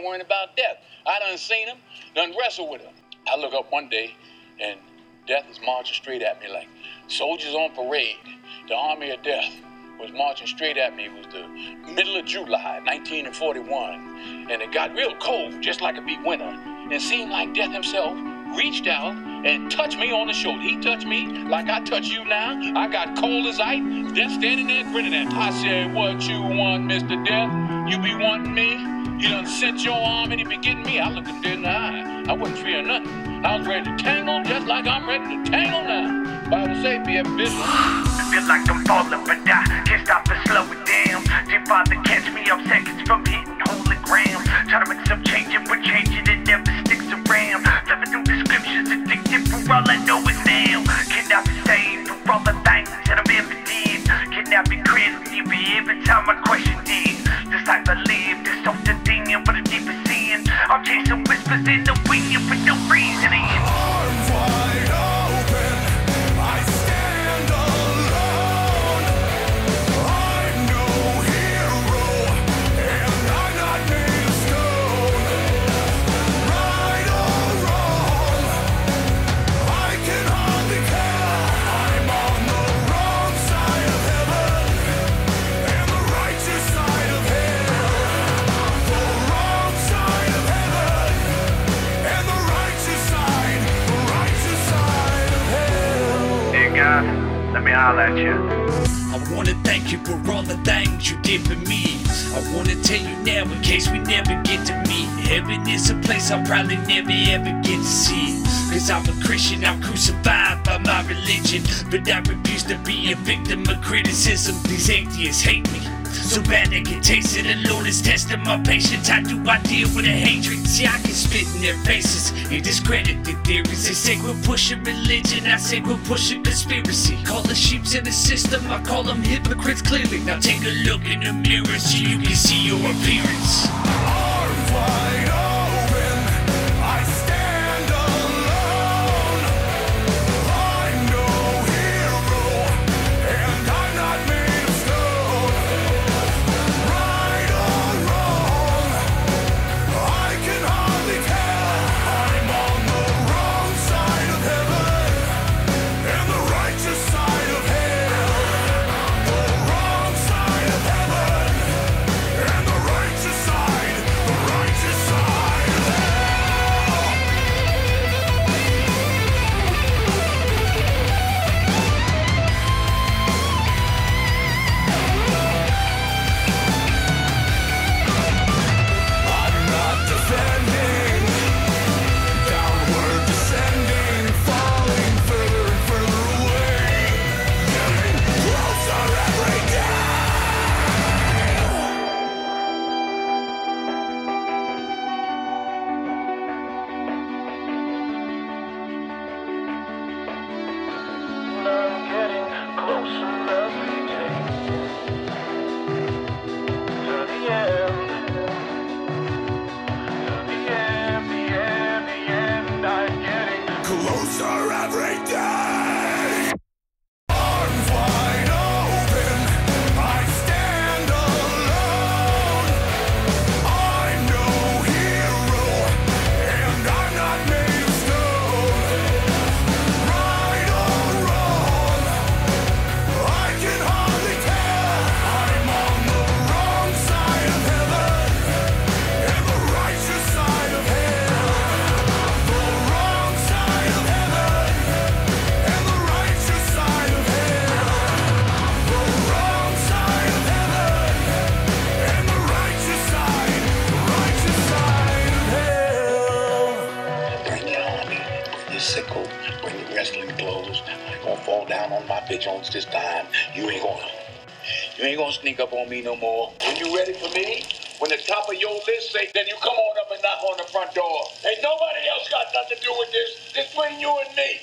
ain't worrying about death. I done seen him, done wrestled with him. I look up one day and death is marching straight at me like soldiers on parade. The army of death was marching straight at me. It was the middle of July, 1941. And it got real cold, just like it be winter. And it seemed like death himself reached out and touched me on the shoulder. He touched me like I touch you now. I got cold as ice. Death standing there grinning at me. I said, What you want, Mr. Death? You be wanting me? You done sent your arm and he be getting me. I looked him dead in the eye. I wasn't fearing nothing. I was ready to tangle just like I'm ready to tangle now. Bible say, be a business. Feel like I'm falling, but I can't stop to slow it down. Dear Father, catch me up seconds from hitting holy ground. Try to make some did. Cannot be crazy every time I question it. This life I live, this often thing, but a deeper sin. I'm chasing whispers in the wind for no reason. At you. I wanna thank you for all the things you did for me. I wanna tell you now in case we never get to meet. Heaven is a place I'll probably never ever get to see. Cause I'm a Christian, I'm crucified my religion. But I refuse to be a victim of criticism. These atheists hate me. So bad they can taste it. The Lord is testing my patience. How do I deal with a hatred? See, I can spit in their faces and discredit their theories. They say we're pushing religion. I say we're pushing conspiracy. Call the sheeps in the system. I call them hypocrites clearly. Now take a look in the mirror so you can see your appearance. Every day. Sickle, bring your wrestling clothes. I ain't gonna fall down on my bitch vigilance this time. You ain't gonna. You ain't gonna sneak up on me no more. When you ready for me, when the top of your list say, then you come on up and knock on the front door. Ain't nobody else got nothing to do with this. It's between you and me.